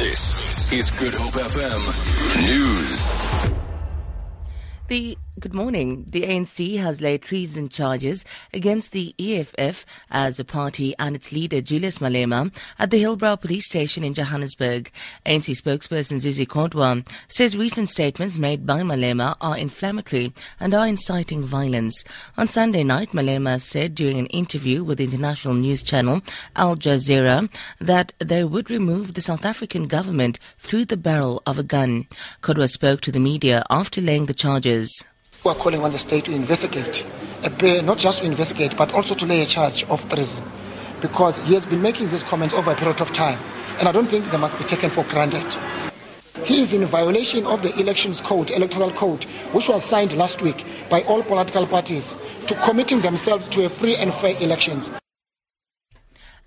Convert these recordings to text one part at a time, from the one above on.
This is Good Hope FM News. The good morning. The ANC has laid treason charges against the EFF as a party and its leader Julius Malema at the Hillbrow police station in Johannesburg. ANC spokesperson Zizi Kodwa says recent statements made by Malema are inflammatory and are inciting violence. On Sunday night, Malema said during an interview with the international news channel Al Jazeera that they would remove the South African government through the barrel of a gun. Kodwa spoke to the media after laying the charges. We are calling on the state to investigate, not just to investigate, but also to lay a charge of treason, because he has been making these comments over a period of time, and I don't think they must be taken for granted. He is in violation of the elections code, electoral code, which was signed last week by all political parties to committing themselves to a free and fair elections.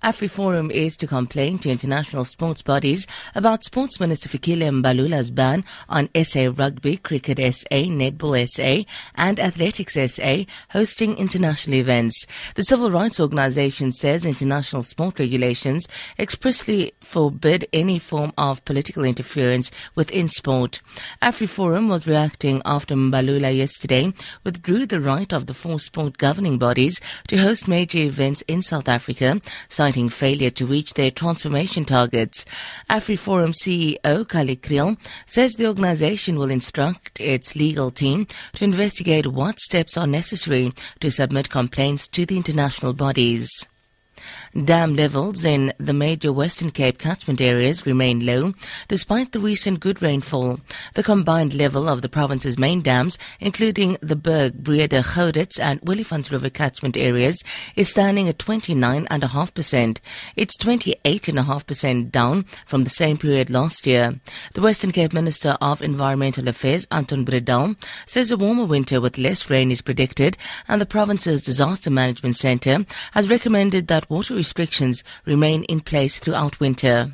AfriForum is to complain to international sports bodies about Sports Minister Fikile Mbalula's ban on SA Rugby, Cricket SA, Netball SA, and Athletics SA hosting international events. The civil rights organization says international sport regulations expressly forbid any form of political interference within sport. AfriForum was reacting after Mbalula yesterday withdrew the right of the four sport governing bodies to host major events in South Africa, citing citing failure to reach their transformation targets. AfriForum CEO Kallie Kriel says the organization will instruct its legal team to investigate what steps are necessary to submit complaints to the international bodies. Dam levels in the major Western Cape catchment areas remain low despite the recent good rainfall. The combined level of the province's main dams, including the Berg, Breede, Gouritz and Olifants River catchment areas, is standing at 29.5%. It's 28.5% down from the same period last year. The Western Cape Minister of Environmental Affairs, Anton Bredell, says a warmer winter with less rain is predicted and the province's disaster management center has recommended that water restrictions remain in place throughout winter.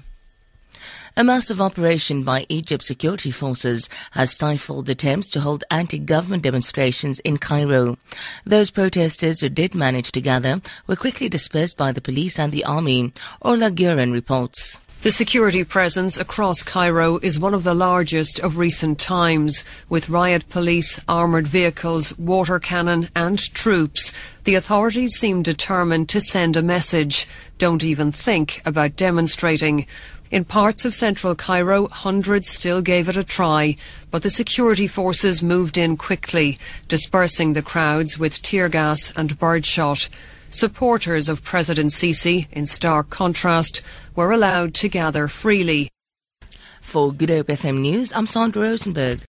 A massive operation by Egypt's security forces has stifled attempts to hold anti-government demonstrations in Cairo. Those protesters who did manage to gather were quickly dispersed by the police and the army. Orla Guerin reports. The security presence across Cairo is one of the largest of recent times, with riot police, armoured vehicles, water cannon and troops. The authorities seem determined to send a message. Don't even think about demonstrating. In parts of central Cairo, hundreds still gave it a try, but the security forces moved in quickly, dispersing the crowds with tear gas and birdshot. Supporters of President Sisi, in stark contrast, were allowed to gather freely. For Good Hope FM News, I'm Sandra Rosenberg.